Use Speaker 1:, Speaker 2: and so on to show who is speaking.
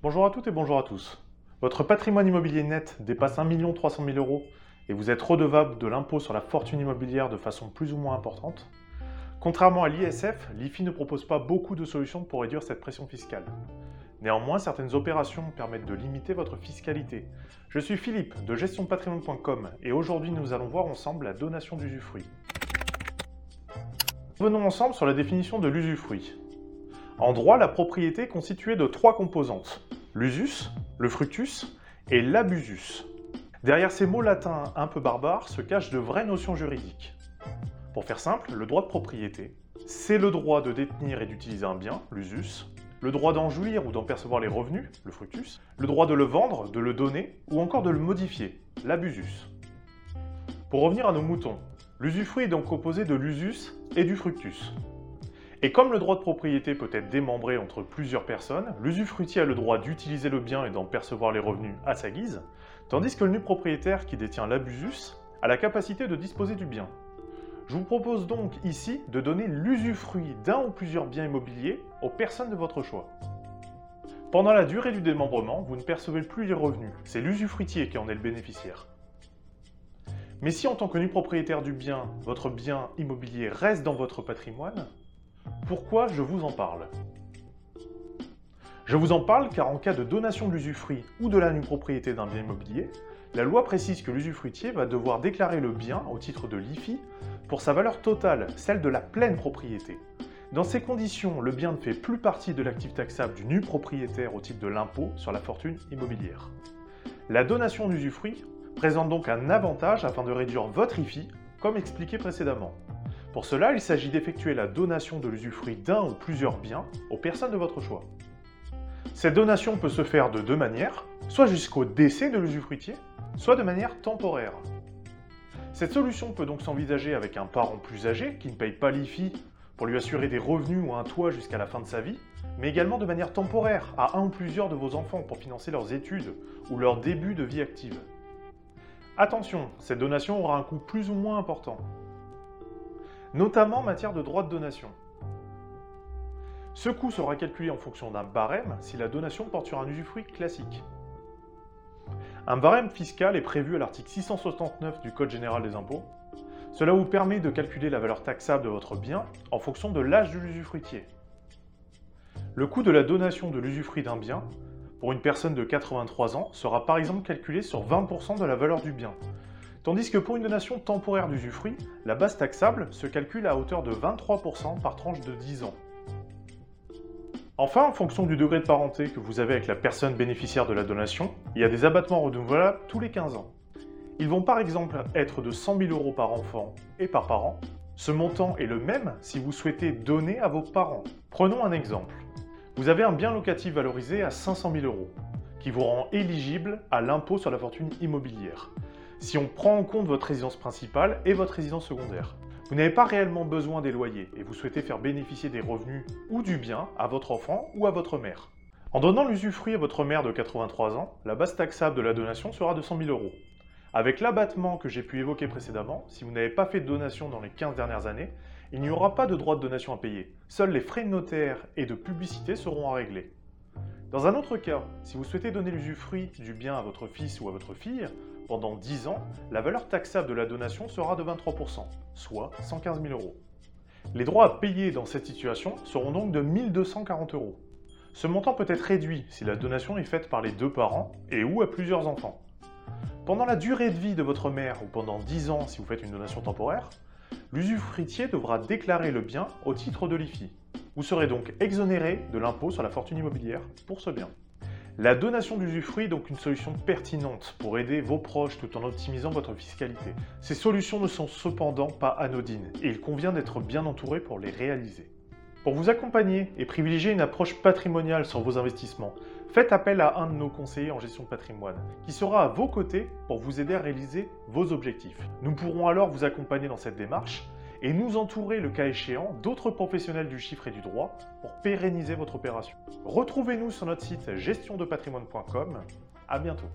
Speaker 1: Bonjour à toutes et bonjour à tous. Votre patrimoine immobilier net dépasse 1 300 000 euros et vous êtes redevable de l'impôt sur la fortune immobilière de façon plus ou moins importante Contrairement à l'ISF, l'IFI ne propose pas beaucoup de solutions pour réduire cette pression fiscale. Néanmoins, certaines opérations permettent de limiter votre fiscalité. Je suis Philippe de gestionpatrimoine.com et aujourd'hui nous allons voir ensemble la donation d'usufruit. Venons ensemble sur la définition de l'usufruit. En droit, la propriété est constituée de trois composantes l'usus, le fructus et l'abusus. Derrière ces mots latins un peu barbares se cachent de vraies notions juridiques. Pour faire simple, le droit de propriété, c'est le droit de détenir et d'utiliser un bien, l'usus, le droit d'en jouir ou d'en percevoir les revenus, le fructus, le droit de le vendre, de le donner ou encore de le modifier, l'abusus. Pour revenir à nos moutons, l'usufruit est donc composé de l'usus et du fructus. Et comme le droit de propriété peut être démembré entre plusieurs personnes, l'usufruitier a le droit d'utiliser le bien et d'en percevoir les revenus à sa guise, tandis que le nu propriétaire qui détient l'abusus a la capacité de disposer du bien. Je vous propose donc ici de donner l'usufruit d'un ou plusieurs biens immobiliers aux personnes de votre choix. Pendant la durée du démembrement, vous ne percevez plus les revenus, c'est l'usufruitier qui en est le bénéficiaire. Mais si en tant que nu propriétaire du bien, votre bien immobilier reste dans votre patrimoine, pourquoi je vous en parle? Je vous en parle car en cas de donation de l'usufruit ou de la nue propriété d'un bien immobilier, la loi précise que l'usufruitier va devoir déclarer le bien au titre de l'IFI pour sa valeur totale, celle de la pleine propriété. Dans ces conditions, le bien ne fait plus partie de l'actif taxable du nu propriétaire au titre de l'impôt sur la fortune immobilière. La donation d'usufruit présente donc un avantage afin de réduire votre IFI, comme expliqué précédemment. Pour cela, il s'agit d'effectuer la donation de l'usufruit d'un ou plusieurs biens aux personnes de votre choix. Cette donation peut se faire de deux manières, soit jusqu'au décès de l'usufruitier, soit de manière temporaire. Cette solution peut donc s'envisager avec un parent plus âgé qui ne paye pas l'IFI pour lui assurer des revenus ou un toit jusqu'à la fin de sa vie, mais également de manière temporaire à un ou plusieurs de vos enfants pour financer leurs études ou leur début de vie active. Attention, cette donation aura un coût plus ou moins important, notamment en matière de droit de donation. Ce coût sera calculé en fonction d'un barème si la donation porte sur un usufruit classique. Un barème fiscal est prévu à l'article 669 du Code général des impôts. Cela vous permet de calculer la valeur taxable de votre bien en fonction de l'âge de l'usufruitier. Le coût de la donation de l'usufruit d'un bien pour une personne de 83 ans sera par exemple calculé sur 20% de la valeur du bien, tandis que pour une donation temporaire d'usufruit, la base taxable se calcule à hauteur de 23% par tranche de 10 ans. Enfin, en fonction du degré de parenté que vous avez avec la personne bénéficiaire de la donation, il y a des abattements renouvelables tous les 15 ans. Ils vont par exemple être de 100 000 euros par enfant et par parent. Ce montant est le même si vous souhaitez donner à vos parents. Prenons un exemple. Vous avez un bien locatif valorisé à 500 000 euros, qui vous rend éligible à l'impôt sur la fortune immobilière, si on prend en compte votre résidence principale et votre résidence secondaire. Vous n'avez pas réellement besoin des loyers et vous souhaitez faire bénéficier des revenus ou du bien à votre enfant ou à votre mère. En donnant l'usufruit à votre mère de 83 ans, la base taxable de la donation sera de 100 000 euros. Avec l'abattement que j'ai pu évoquer précédemment, si vous n'avez pas fait de donation dans les 15 dernières années, il n'y aura pas de droit de donation à payer. Seuls les frais de notaire et de publicité seront à régler. Dans un autre cas, si vous souhaitez donner l'usufruit du bien à votre fils ou à votre fille, pendant 10 ans, la valeur taxable de la donation sera de 23%, soit 115 000 euros. Les droits à payer dans cette situation seront donc de 1240 euros. Ce montant peut être réduit si la donation est faite par les deux parents et ou à plusieurs enfants. Pendant la durée de vie de votre mère ou pendant 10 ans si vous faites une donation temporaire, l'usufruitier devra déclarer le bien au titre de l'IFI. Vous serez donc exonéré de l'impôt sur la fortune immobilière pour ce bien. La donation d'usufruit est donc une solution pertinente pour aider vos proches tout en optimisant votre fiscalité. Ces solutions ne sont cependant pas anodines et il convient d'être bien entouré pour les réaliser. Pour vous accompagner et privilégier une approche patrimoniale sur vos investissements, faites appel à un de nos conseillers en gestion de patrimoine qui sera à vos côtés pour vous aider à réaliser vos objectifs. Nous pourrons alors vous accompagner dans cette démarche et nous entourer, le cas échéant, d'autres professionnels du chiffre et du droit pour pérenniser votre opération. Retrouvez-nous sur notre site gestiondepatrimoine.com. À bientôt.